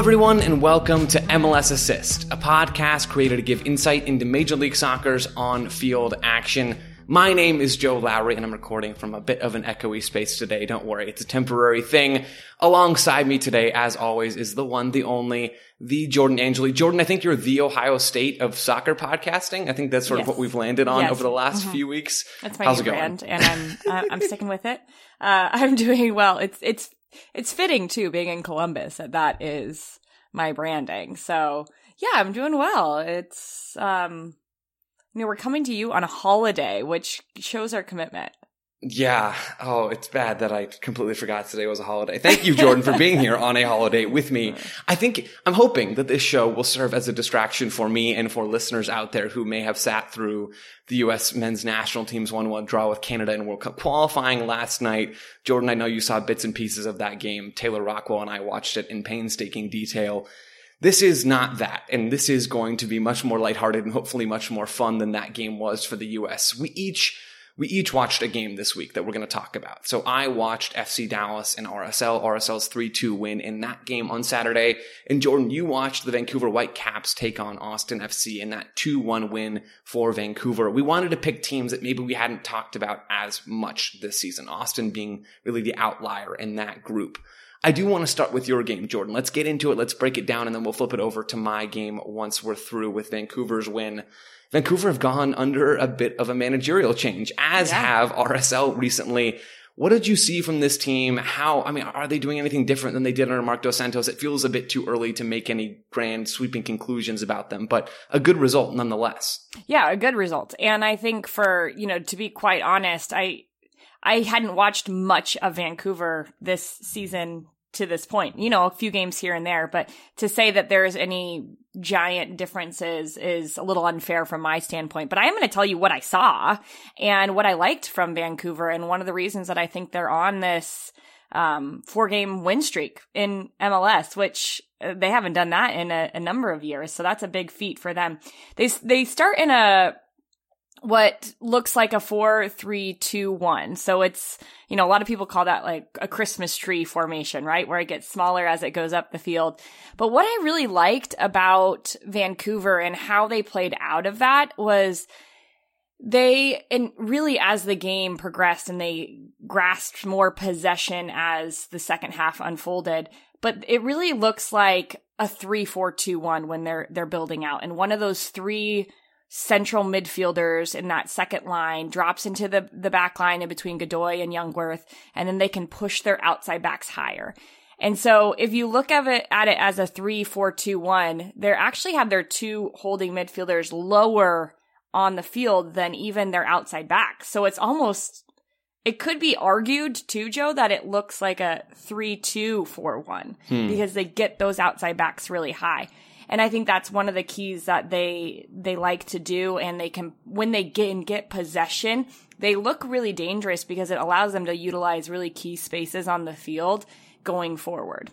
Hello, everyone, and welcome to MLS Assist, a podcast created to give insight into Major League Soccer's on field action. My name is Joe Lowry, and I'm recording from a bit of an echoey space today. Don't worry, it's a temporary thing. Alongside me today, as always, is the one, the only, the Jordan Angeli. Jordan, I think you're the Ohio State of soccer podcasting. I think that's sort Yes. of what we've landed on Yes. over the last Mhm. few weeks. That's my How's new it going? brand, and I'm uh, I'm sticking with it. Uh, I'm doing well. It's it's it's fitting too, being in Columbus. That that is my branding. So yeah, I'm doing well. It's um, you know, we're coming to you on a holiday, which shows our commitment. Yeah. Oh, it's bad that I completely forgot today was a holiday. Thank you, Jordan, for being here on a holiday with me. I think I'm hoping that this show will serve as a distraction for me and for listeners out there who may have sat through the U.S. men's national team's 1-1 draw with Canada in World Cup qualifying last night. Jordan, I know you saw bits and pieces of that game. Taylor Rockwell and I watched it in painstaking detail. This is not that, and this is going to be much more lighthearted and hopefully much more fun than that game was for the U.S. We each we each watched a game this week that we're going to talk about. So I watched FC Dallas and RSL, RSL's 3-2 win in that game on Saturday. And Jordan, you watched the Vancouver Whitecaps take on Austin FC in that 2-1 win for Vancouver. We wanted to pick teams that maybe we hadn't talked about as much this season. Austin being really the outlier in that group. I do want to start with your game, Jordan. Let's get into it. Let's break it down and then we'll flip it over to my game once we're through with Vancouver's win. Vancouver have gone under a bit of a managerial change, as Yeah. have RSL recently. What did you see from this team? How, I mean, are they doing anything different than they did under Marc Dos Santos? It feels a bit too early to make any grand sweeping conclusions about them, but a good result nonetheless. Yeah, a good result. And I think for, you know, to be quite honest, I I hadn't watched much of Vancouver this season to this point. You know, a few games here and there, but to say that there's any giant differences is a little unfair from my standpoint. But I am going to tell you what I saw and what I liked from Vancouver and one of the reasons that I think they're on this um, four game win streak in MLS, which uh, they haven't done that in a, a number of years. So that's a big feat for them. They, they start in a, what looks like a four, three, two, one. So it's, you know, a lot of people call that like a Christmas tree formation, right? Where it gets smaller as it goes up the field. But what I really liked about Vancouver and how they played out of that was they and really as the game progressed and they grasped more possession as the second half unfolded but it really looks like a 3-4-2-1 when they're they're building out and one of those three central midfielders in that second line drops into the the back line in between Godoy and Jungwirth and then they can push their outside backs higher and so if you look at it, at it as a 3-4-2-1 they actually have their two holding midfielders lower on the field than even their outside back. So it's almost, it could be argued too, Joe, that it looks like a 3-2-4-1 hmm. because they get those outside backs really high. And I think that's one of the keys that they, they like to do. And they can, when they get and get possession, they look really dangerous because it allows them to utilize really key spaces on the field going forward.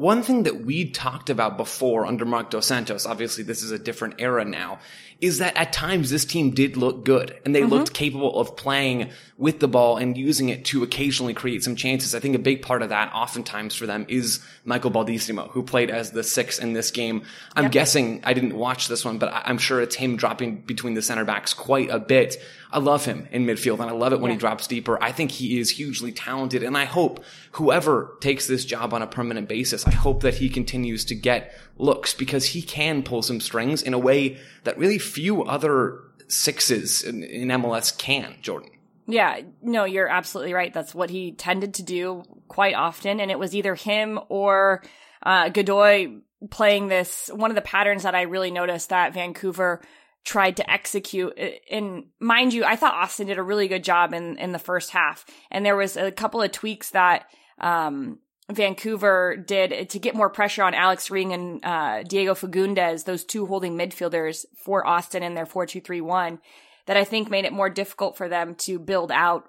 One thing that we talked about before under Marc Dos Santos, obviously this is a different era now, is that at times this team did look good and they mm-hmm. looked capable of playing with the ball and using it to occasionally create some chances. I think a big part of that oftentimes for them is Michael Baldisimo, who played as the six in this game. I'm guessing I didn't watch this one, but I'm sure it's him dropping between the center backs quite a bit. I love him in midfield and I love it when he drops deeper. I think he is hugely talented and I hope whoever takes this job on a permanent basis, I hope that he continues to get looks because he can pull some strings in a way that really few other sixes in, in MLS can, Jordan. Yeah, no, you're absolutely right. That's what he tended to do quite often. And it was either him or uh, Godoy playing this. One of the patterns that I really noticed that Vancouver tried to execute. And mind you, I thought Austin did a really good job in, in the first half. And there was a couple of tweaks that um, Vancouver did to get more pressure on Alex Ring and uh, Diego Fagúndez, those two holding midfielders for Austin in their 4-2-3-1 that I think made it more difficult for them to build out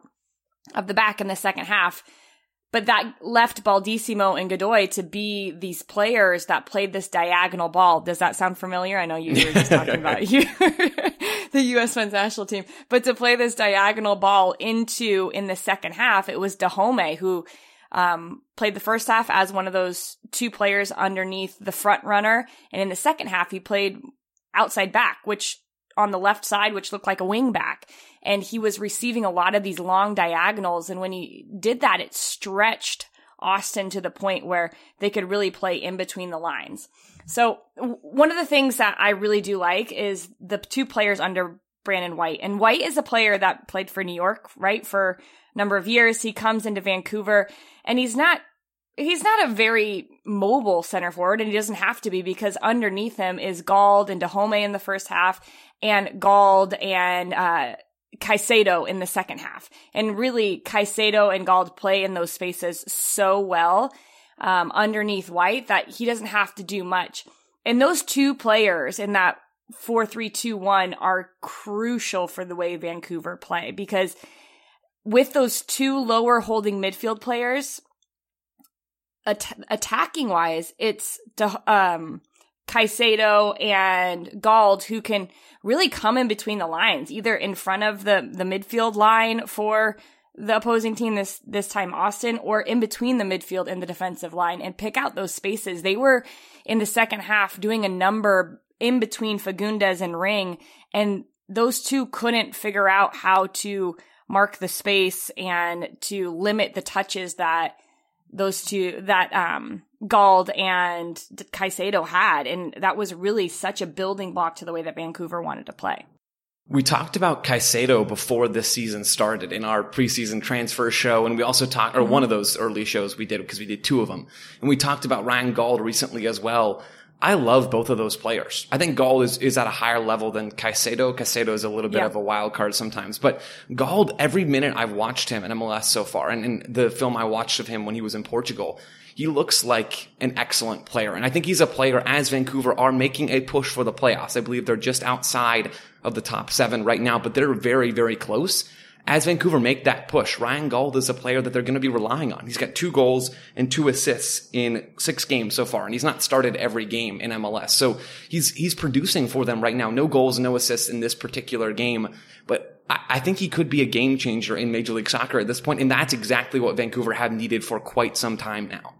of the back in the second half. But that left Baldisimo and Godoy to be these players that played this diagonal ball. Does that sound familiar? I know you were just talking about you, the U.S. men's national team, but to play this diagonal ball into in the second half, it was Dájome who um, played the first half as one of those two players underneath the front runner. And in the second half, he played outside back, which on the left side, which looked like a wing back. And he was receiving a lot of these long diagonals. And when he did that, it stretched Austin to the point where they could really play in between the lines. So one of the things that I really do like is the two players under Brian White. And White is a player that played for New York, right? For a number of years. He comes into Vancouver and he's not he's not a very mobile center forward and he doesn't have to be because underneath him is Gauld and Dájome in the first half and Gauld and uh Caicedo in the second half. And really Caicedo and Gauld play in those spaces so well um, underneath White that he doesn't have to do much. And those two players in that four three two one are crucial for the way Vancouver play because with those two lower holding midfield players, at- attacking wise, it's um, Caicedo and Gauld who can really come in between the lines, either in front of the the midfield line for the opposing team this this time Austin or in between the midfield and the defensive line and pick out those spaces. They were in the second half doing a number in between Fagúndez and Ring, and those two couldn't figure out how to mark the space and to limit the touches that those two that um Gauld and Caicedo had, and that was really such a building block to the way that Vancouver wanted to play. We talked about Caicedo before this season started in our preseason transfer show, and we also talked, or mm-hmm. one of those early shows we did because we did two of them, and we talked about Ryan Gauld recently as well. I love both of those players. I think Gauld is, is at a higher level than Caicedo. Caicedo is a little bit yeah. of a wild card sometimes, but Gauld, every minute I've watched him in MLS so far, and in the film I watched of him when he was in Portugal, he looks like an excellent player. And I think he's a player as Vancouver are making a push for the playoffs. I believe they're just outside of the top seven right now, but they're very, very close as Vancouver make that push, Ryan Gauld is a player that they're going to be relying on. He's got two goals and two assists in six games so far, and he's not started every game in MLS. So he's he's producing for them right now. No goals, no assists in this particular game, but I, I think he could be a game changer in Major League Soccer at this point, and that's exactly what Vancouver have needed for quite some time now.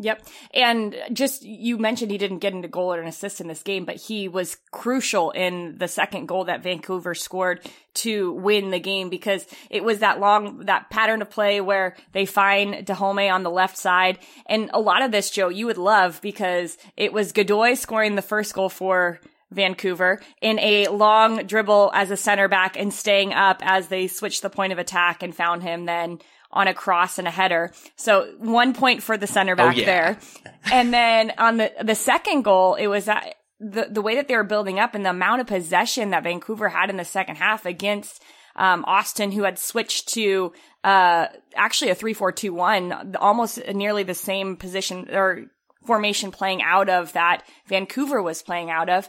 Yep. And just, you mentioned he didn't get into goal or an assist in this game, but he was crucial in the second goal that Vancouver scored to win the game because it was that long, that pattern of play where they find Dájome on the left side. And a lot of this, Joe, you would love because it was Godoy scoring the first goal for Vancouver in a long dribble as a center back and staying up as they switched the point of attack and found him then on a cross and a header. So one point for the center back oh, yeah. there. And then on the, the second goal, it was that the, the way that they were building up and the amount of possession that Vancouver had in the second half against um, Austin, who had switched to uh, actually a three-four-two-one, almost nearly the same position or formation playing out of that Vancouver was playing out of.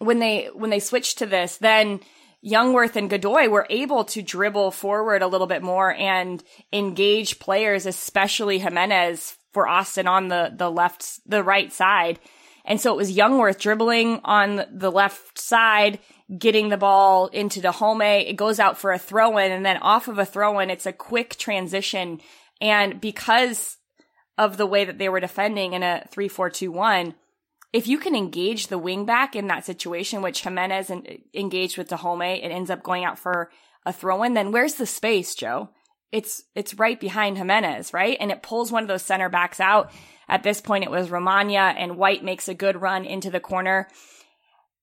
When they when they switched to this, then Jungwirth and Godoy were able to dribble forward a little bit more and engage players, especially Jimenez for Austin on the, the left, the right side. And so it was Jungwirth dribbling on the left side, getting the ball into Dájome. It goes out for a throw in and then off of a throw in, it's a quick transition. And because of the way that they were defending in a 3-4-2-1, if you can engage the wingback in that situation, which Giménez engaged with Dájome, it ends up going out for a throw in, then where's the space, Joe? It's, it's right behind Jimenez, right? And it pulls one of those center backs out. At this point, it was Romaña, and White makes a good run into the corner.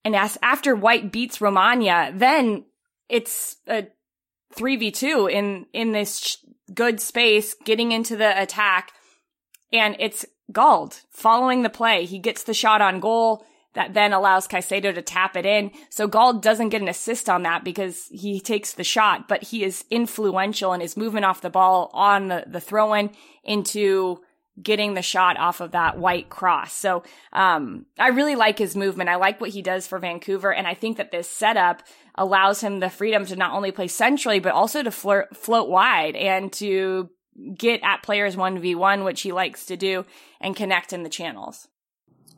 And as, after White beats Romaña, then it's a 3v2 in, in this good space, getting into the attack. And it's Gauld following the play. He gets the shot on goal that then allows Caicedo to tap it in. So Gauld doesn't get an assist on that because he takes the shot, but he is influential in his movement off the ball on the, the throw in into getting the shot off of that white cross. So, um, I really like his movement. I like what he does for Vancouver. And I think that this setup allows him the freedom to not only play centrally, but also to flirt, float wide and to get at players 1v1, which he likes to do, and connect in the channels.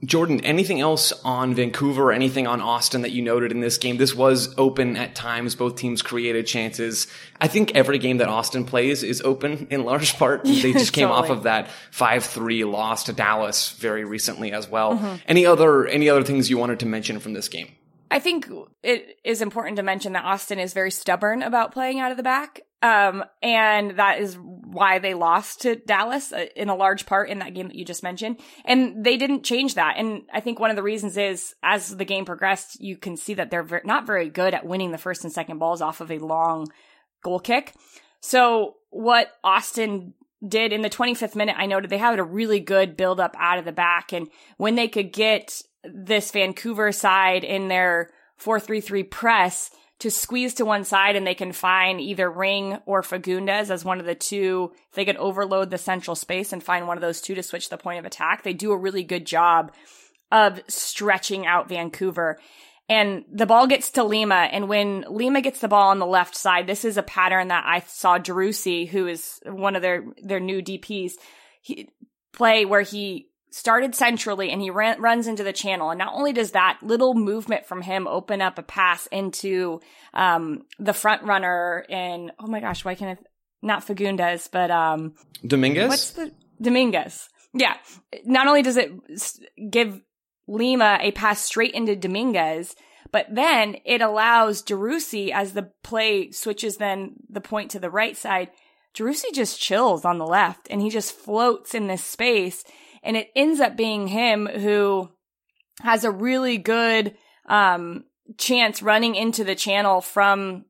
Jordan, anything else on Vancouver or anything on Austin that you noted in this game? This was open at times. Both teams created chances. I think every game that Austin plays is open in large part. They just came off of that 5-3 loss to Dallas very recently as well. Any other, any other things you wanted to mention from this game? I think it is important to mention that Austin is very stubborn about playing out of the back. Um, and that is why they lost to Dallas uh, in a large part in that game that you just mentioned. And they didn't change that. And I think one of the reasons is as the game progressed, you can see that they're ver- not very good at winning the first and second balls off of a long goal kick. So what Austin did in the 25th minute, I noted they had a really good build up out of the back. And when they could get this Vancouver side in their 4-3-3 press to squeeze to one side and they can find either Ring or Fagúndez as one of the two. If they could overload the central space and find one of those two to switch the point of attack, they do a really good job of stretching out Vancouver. And the ball gets to Lima. And when Lima gets the ball on the left side, this is a pattern that I saw Driussi, who is one of their, their new DPs, he, play where he started centrally and he ran, runs into the channel. And not only does that little movement from him open up a pass into, um, the front runner and, oh my gosh, why can't I, not Fagúndez, but, um, Dominguez? What's the Dominguez? Yeah. Not only does it give Lima a pass straight into Dominguez, but then it allows Driussi as the play switches then the point to the right side. Driussi just chills on the left and he just floats in this space and it ends up being him who has a really good um chance running into the channel from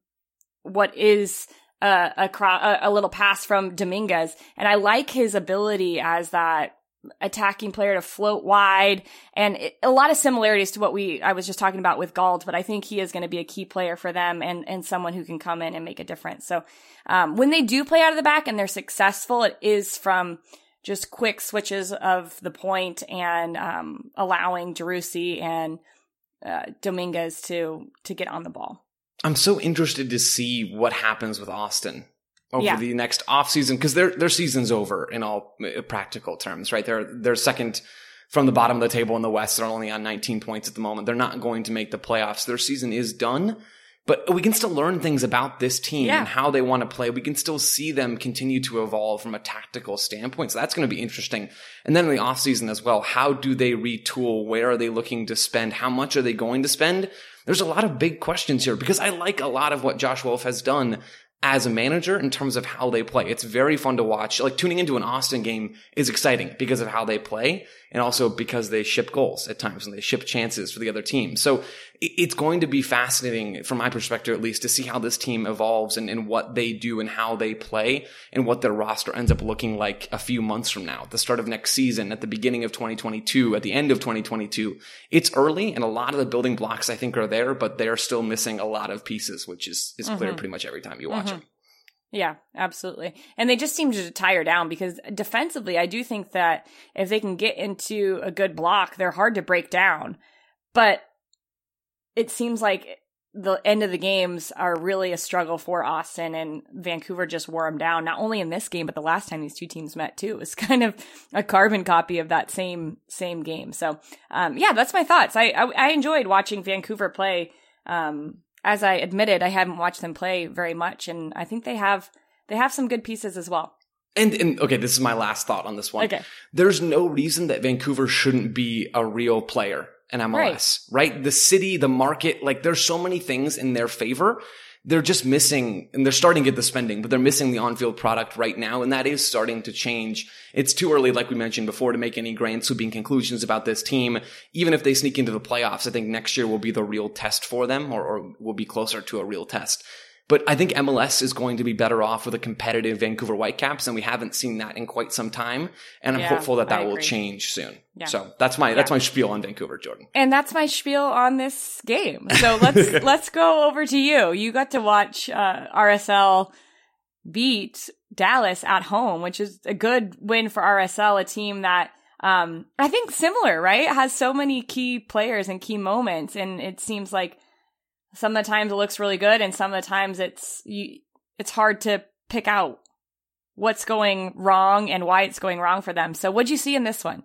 what is a, cro- a a little pass from Dominguez, and I like his ability as that attacking player to float wide, and it, a lot of similarities to what we I was just talking about with Gauld. But I think he is going to be a key player for them, and and someone who can come in and make a difference. So um, when they do play out of the back and they're successful, it is from just quick switches of the point and um, allowing Driussi and uh, Dominguez to to get on the ball. I'm so interested to see what happens with Austin over Yeah. the next offseason because their their season's over in all uh, practical terms, right? They're they're second from the bottom of the table in the West. They're only on 19 points at the moment. They're not going to make the playoffs. Their season is done. But we can still learn things about this team Yeah. and how they want to play. We can still see them continue to evolve from a tactical standpoint. So that's going to be interesting. And then in the offseason as well, how do they retool? Where are they looking to spend? How much are they going to spend? There's a lot of big questions here because I like a lot of what Josh Wolff has done as a manager in terms of how they play. It's very fun to watch. Like tuning into an Austin game is exciting because of how they play and also because they ship goals at times and they ship chances for the other team. So it's going to be fascinating from my perspective, at least to see how this team evolves and, and what they do and how they play and what their roster ends up looking like a few months from now, at the start of next season, at the beginning of 2022, at the end of 2022. It's early and a lot of the building blocks I think are there, but they're still missing a lot of pieces, which is, is clear Mhm. pretty much every time you watch Mhm. them. Yeah, absolutely. And they just seem to tire down because defensively, I do think that if they can get into a good block, they're hard to break down. But it seems like the end of the games are really a struggle for Austin and Vancouver just wore them down, not only in this game, but the last time these two teams met too. It was kind of a carbon copy of that same, same game. So, um, yeah, that's my thoughts. I, I, I enjoyed watching Vancouver play. Um, as I admitted, I haven't watched them play very much, and I think they have they have some good pieces as well. And, and okay, this is my last thought on this one. Okay. There's no reason that Vancouver shouldn't be a real player in MLS, right? The city, the market, like there's so many things in their favor. They're just missing, and they're starting to get the spending, but they're missing the on-field product right now, and that is starting to change. It's too early, like we mentioned before, to make any grand sweeping conclusions about this team. Even if they sneak into the playoffs, I think next year will be the real test for them, or, or will be closer to a real test. But I think MLS is going to be better off with a competitive Vancouver Whitecaps, and we haven't seen that in quite some time. And I'm Yeah, hopeful that that will change soon. Yeah. So that's my that's my spiel on Vancouver, Jordan. And that's my spiel on this game. So let's let's go over to you. You got to watch uh, RSL beat Dallas at home, which is a good win for RSL, a team that um, I think similar, right? Has so many key players and key moments, and it seems like some of the times it looks really good, and some of the times it's you, it's hard to pick out what's going wrong and why it's going wrong for them. So, what'd you see in this one?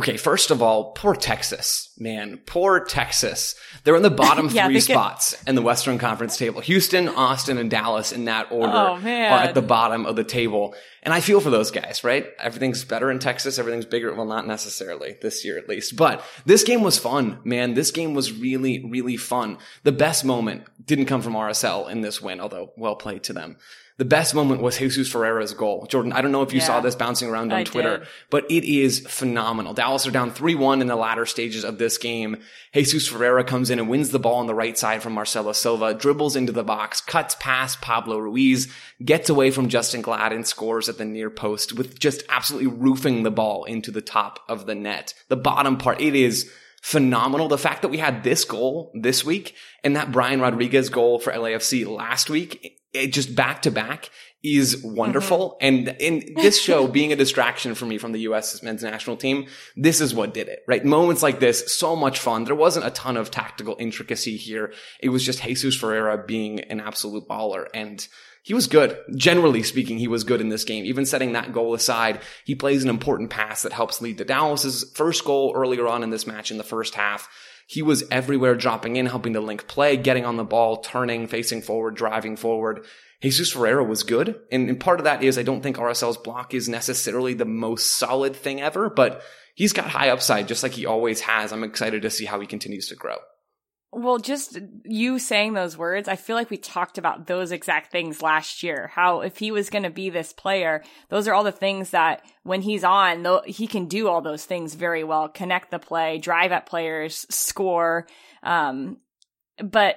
Okay, first of all, poor Texas, man, poor Texas. They're in the bottom Yeah, three could- spots in the Western Conference table. Houston, Austin, and Dallas in that order Oh, are at the bottom of the table. And I feel for those guys, right? Everything's better in Texas. Everything's bigger. Well, not necessarily this year at least, but this game was fun, man. This game was really, really fun. The best moment didn't come from RSL in this win, although well played to them. The best moment was Jesus Ferreira's goal. Jordan, I don't know if you Yeah. saw this bouncing around on I Twitter, did. but it is phenomenal. Dallas are down 3-1 in the latter stages of this game. Jesus Ferreira comes in and wins the ball on the right side from Marcelo Silva, dribbles into the box, cuts past Pablo Ruiz, gets away from Justen Glad and scores at the near post with just absolutely roofing the ball into the top of the net. The bottom part, it is phenomenal. The fact that we had this goal this week and that Brian Rodriguez goal for LAFC last week, it just back to back is wonderful. Mm-hmm. And in this show being a distraction for me from the U.S. men's national team, this is what did it, right? Moments like this, so much fun. There wasn't a ton of tactical intricacy here. It was just Jesus Ferreira being an absolute baller and he was good. Generally speaking, he was good in this game. Even setting that goal aside, he plays an important pass that helps lead to Dallas's first goal earlier on in this match in the first half. He was everywhere dropping in, helping to link play, getting on the ball, turning, facing forward, driving forward. Jesus Ferreira was good. And, and part of that is I don't think RSL's block is necessarily the most solid thing ever, but he's got high upside just like he always has. I'm excited to see how he continues to grow. Well, just you saying those words, I feel like we talked about those exact things last year. How if he was going to be this player, those are all the things that when he's on, though he can do all those things very well. Connect the play, drive at players, score. Um, but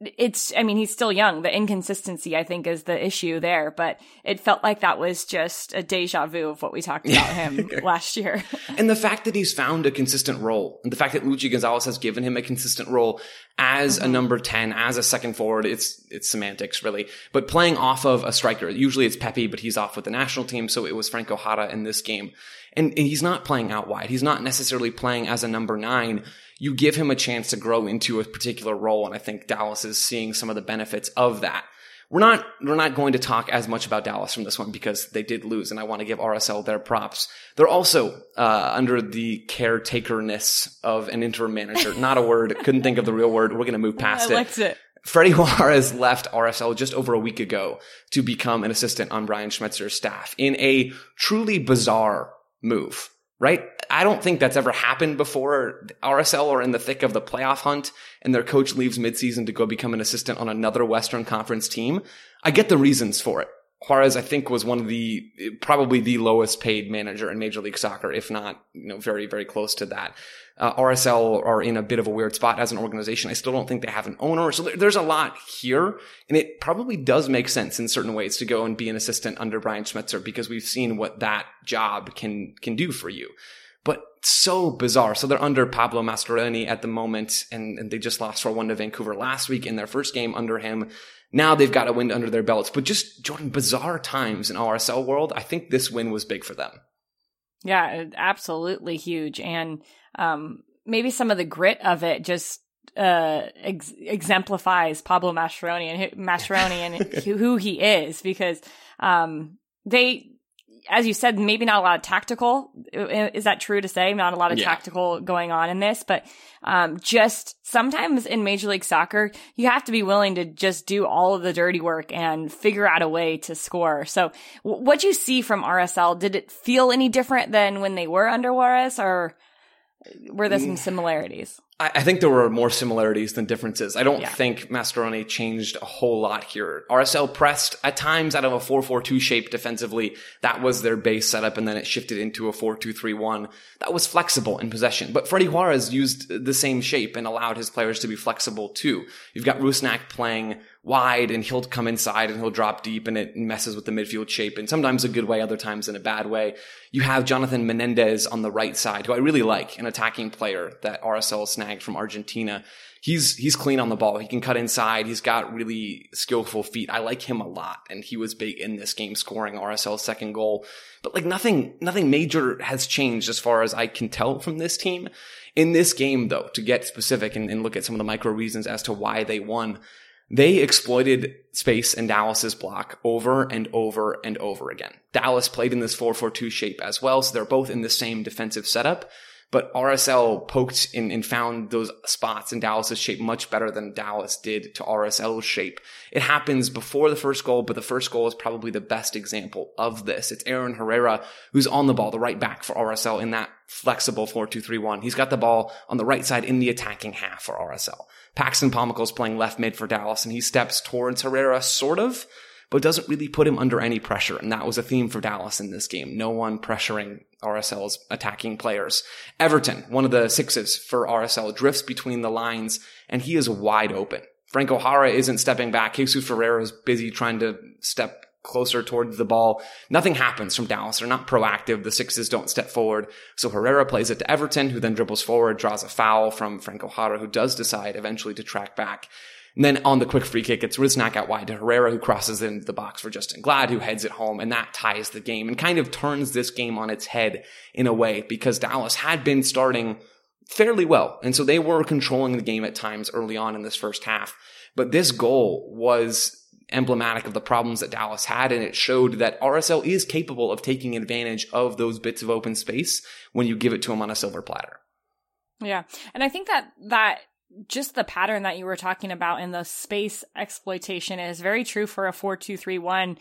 it's, I mean, he's still young. The inconsistency, I think, is the issue there. But it felt like that was just a deja vu of what we talked about him last year. And the fact that he's found a consistent role, and the fact that Luchi Gonzalez has given him a consistent role as a mm-hmm. number 10, as a second forward, it's, it's semantics really. But playing off of a striker, usually it's Pepi, but he's off with the national team, so it was Franco Jara in this game. And, and he's not playing out wide. He's not necessarily playing as a number nine. You give him a chance to grow into a particular role, and I think Dallas is seeing some of the benefits of that. We're not we're not going to talk as much about Dallas from this one because they did lose, and I want to give RSL their props. They're also uh, under the caretakerness of an interim manager. Not a word. Couldn't think of the real word. We're going to move past I it. it. Freddy Juarez left RSL just over a week ago to become an assistant on Brian Schmetzer's staff in a truly bizarre move, right? I don't think that's ever happened before. RSL are in the thick of the playoff hunt and their coach leaves midseason to go become an assistant on another Western Conference team. I get the reasons for it. Juarez, I think, was one of the probably the lowest paid manager in Major League Soccer, if not, you know, very, very close to that. Uh, RSL are in a bit of a weird spot as an organization. I still don't think they have an owner. So there, there's a lot here. And it probably does make sense in certain ways to go and be an assistant under Brian Schmetzer because we've seen what that job can, can do for you. But so bizarre. So they're under Pablo Mastroeni at the moment, and, and they just lost 4 1 to Vancouver last week in their first game under him. Now they've got a win under their belts. But just, Jordan, bizarre times in RSL world. I think this win was big for them. Yeah, absolutely huge. And um, maybe some of the grit of it just uh, ex- exemplifies Pablo Mastroeni and who, Mastroeni and who, who he is because um, they, as you said, maybe not a lot of tactical. Is that true to say? Not a lot of Yeah. tactical going on in this, but um, just sometimes in Major League Soccer, you have to be willing to just do all of the dirty work and figure out a way to score. So, what you see from RSL, did it feel any different than when they were under Juarez, or were there some mm. similarities? I, I think there were more similarities than differences. I don't Yeah. think Mastroeni changed a whole lot here. RSL pressed at times out of a 4-4-2 shape defensively. That was their base setup, and then it shifted into a 4-2-3-1. That was flexible in possession. But Freddy Juarez used the same shape and allowed his players to be flexible too. You've got Rusnak playing wide and he'll come inside and he'll drop deep and it messes with the midfield shape and sometimes a good way, other times in a bad way. You have Jonathan Menendez on the right side, who I really like, an attacking player that RSL snagged from Argentina. He's, he's clean on the ball. He can cut inside. He's got really skillful feet. I like him a lot. And he was big in this game scoring RSL's second goal. But like nothing, nothing major has changed as far as I can tell from this team. In this game though, to get specific and, and look at some of the micro reasons as to why they won, they exploited space in Dallas's block over and over and over again. Dallas played in this 4-4-2 shape as well, so they're both in the same defensive setup. but RSL poked in and found those spots in Dallas's shape much better than Dallas did to RSL's shape. It happens before the first goal, but the first goal is probably the best example of this. It's Aaron Herrera who's on the ball, the right back for RSL in that flexible 4-2-3-1. He's got the ball on the right side in the attacking half for RSL. Paxton Pomykal's playing left mid for Dallas and he steps towards Herrera sort of, but doesn't really put him under any pressure. And that was a theme for Dallas in this game. No one pressuring RSL's attacking players. Everton, one of the sixes for RSL, drifts between the lines and he is wide open. Franco Jara isn't stepping back. Jesus Ferreira is busy trying to step closer towards the ball. Nothing happens from Dallas. They're not proactive. The sixes don't step forward. So Herrera plays it to Everton, who then dribbles forward, draws a foul from Franco Jara, who does decide eventually to track back. And then on the quick free kick, it's Rusnak out wide to Herrera, who crosses into the box for Justen Glad, who heads it home, and that ties the game and kind of turns this game on its head in a way because Dallas had been starting fairly well. And so they were controlling the game at times early on in this first half. But this goal was emblematic of the problems that Dallas had, and it showed that RSL is capable of taking advantage of those bits of open space when you give it to them on a silver platter. Yeah. And I think that that just the pattern that you were talking about in the space exploitation is very true for a 4-2-3-1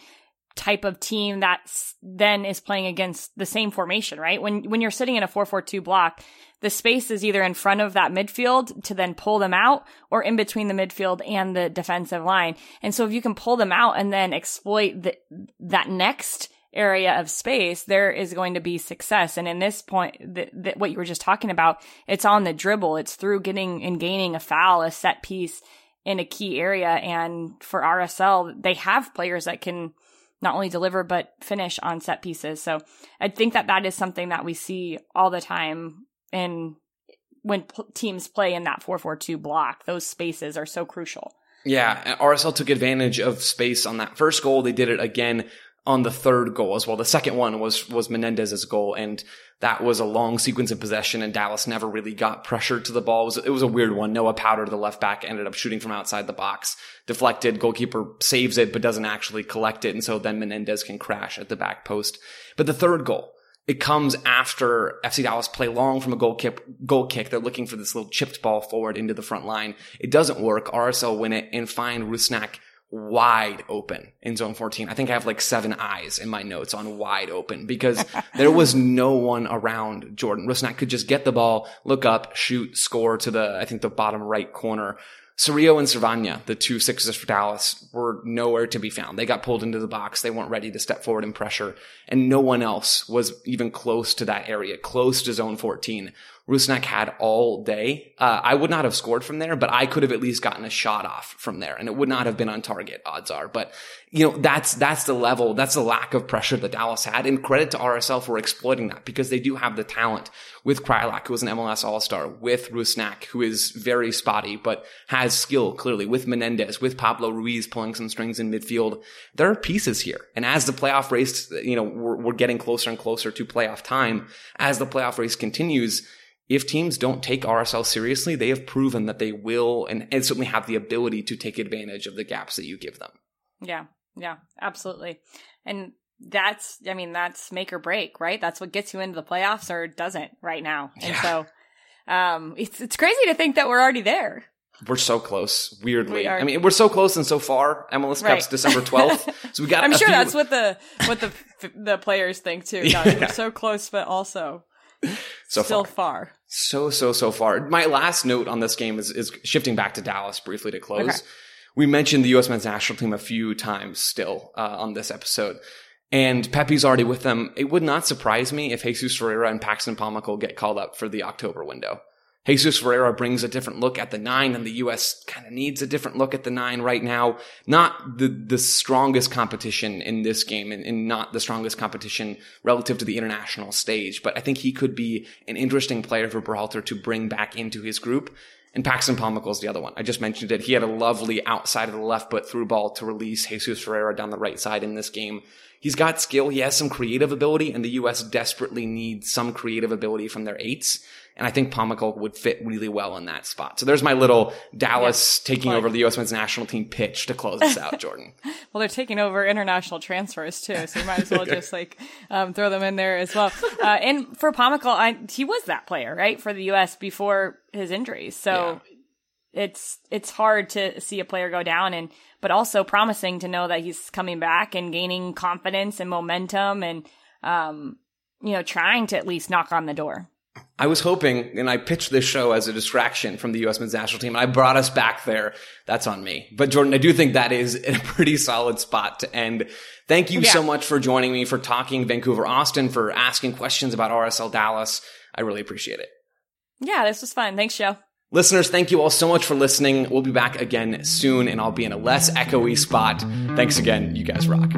type of team that then is playing against the same formation, right? When when you're sitting in a 4-4-2 block, the space is either in front of that midfield to then pull them out or in between the midfield and the defensive line. And so if you can pull them out and then exploit the, that next area of space, there is going to be success. And in this point, th- what you were just talking about, it's on the dribble. It's through getting and gaining a foul, a set piece in a key area. And for RSL, they have players that can not only deliver, but finish on set pieces. So I think that that is something that we see all the time in when p- teams play in that 4-4-2 block. Those spaces are so crucial. Yeah, RSL took advantage of space on that first goal. They did it again on the third goal as well. The second one was was Menendez's goal, and that was a long sequence of possession, and Dallas never really got pressured to the ball. It was, it was a weird one. Noah Powder, the left back, ended up shooting from outside the box, deflected. Goalkeeper saves it, but doesn't actually collect it, and so then Menendez can crash at the back post. But the third goal. It comes after FC Dallas play long from a goal kick, goal kick. They're looking for this little chipped ball forward into the front line. It doesn't work. RSL win it and find Rusnak wide open in zone 14. I think I have like seven eyes in my notes on wide open because there was no one around Jordan. Rusnak could just get the ball, look up, shoot, score to the, I think the bottom right corner. Cerrillo and Servania, the two sixes for Dallas, were nowhere to be found. They got pulled into the box. They weren't ready to step forward in pressure. And no one else was even close to that area, close to zone 14. Rusnak had all day. Uh, I would not have scored from there, but I could have at least gotten a shot off from there and it would not have been on target, odds are. But, you know, that's, that's the level, that's the lack of pressure that Dallas had and credit to RSL for exploiting that because they do have the talent with Kreilach, who was an MLS All-Star, with Rusnak, who is very spotty, but has skill clearly, with Menendez, with Pablo Ruiz pulling some strings in midfield. There are pieces here. And as the playoff race, you know, we're, we're getting closer and closer to playoff time, as the playoff race continues, if teams don't take RSL seriously, they have proven that they will and, and certainly have the ability to take advantage of the gaps that you give them. Yeah, yeah, absolutely. And that's, I mean, that's make or break, right? That's what gets you into the playoffs or doesn't right now. And yeah. so, um, it's, it's crazy to think that we're already there. We're so close, weirdly. We I mean, we're so close and so far. MLS right. Cup's December 12th. So we got I'm sure few... that's what the, what the, the players think too. Yeah. We're so close, but also so still far. far. So, so, so far. My last note on this game is, is shifting back to Dallas briefly to close. Okay. We mentioned the U.S. men's national team a few times still uh, on this episode. And Pepi's already with them. It would not surprise me if Jesus Ferreira and Paxton Pomykal's get called up for the October window. Jesus Ferreira brings a different look at the nine and the U.S. kind of needs a different look at the nine right now. Not the, the strongest competition in this game and, and, not the strongest competition relative to the international stage, but I think he could be an interesting player for Berhalter to bring back into his group. And Paxton Pomykal's the other one. I just mentioned it. He had a lovely outside of the left foot through ball to release Jesus Ferreira down the right side in this game He's got skill. He has some creative ability, and the U.S. desperately needs some creative ability from their eights. And I think Pomykal would fit really well in that spot. So there's my little Dallas yeah, taking over the U.S. men's national team pitch to close us out, Jordan. well, they're taking over international transfers too, so you might as well just like um, throw them in there as well. Uh, and for Pomykal, I, he was that player, right, for the U.S. before his injuries. So yeah. it's it's hard to see a player go down, and but also promising to know that he's coming back and gaining confidence and momentum, and um, you know, trying to at least knock on the door. I was hoping, and I pitched this show as a distraction from the U.S. men's national team, and I brought us back there. That's on me. But Jordan, I do think that is a pretty solid spot to end. Thank you yeah. so much for joining me, for talking Vancouver Austin, for asking questions about RSL Dallas. I really appreciate it. Yeah, this was fun. Thanks, Joe. Listeners, thank you all so much for listening. We'll be back again soon, and I'll be in a less echoey spot. Thanks again. You guys rock.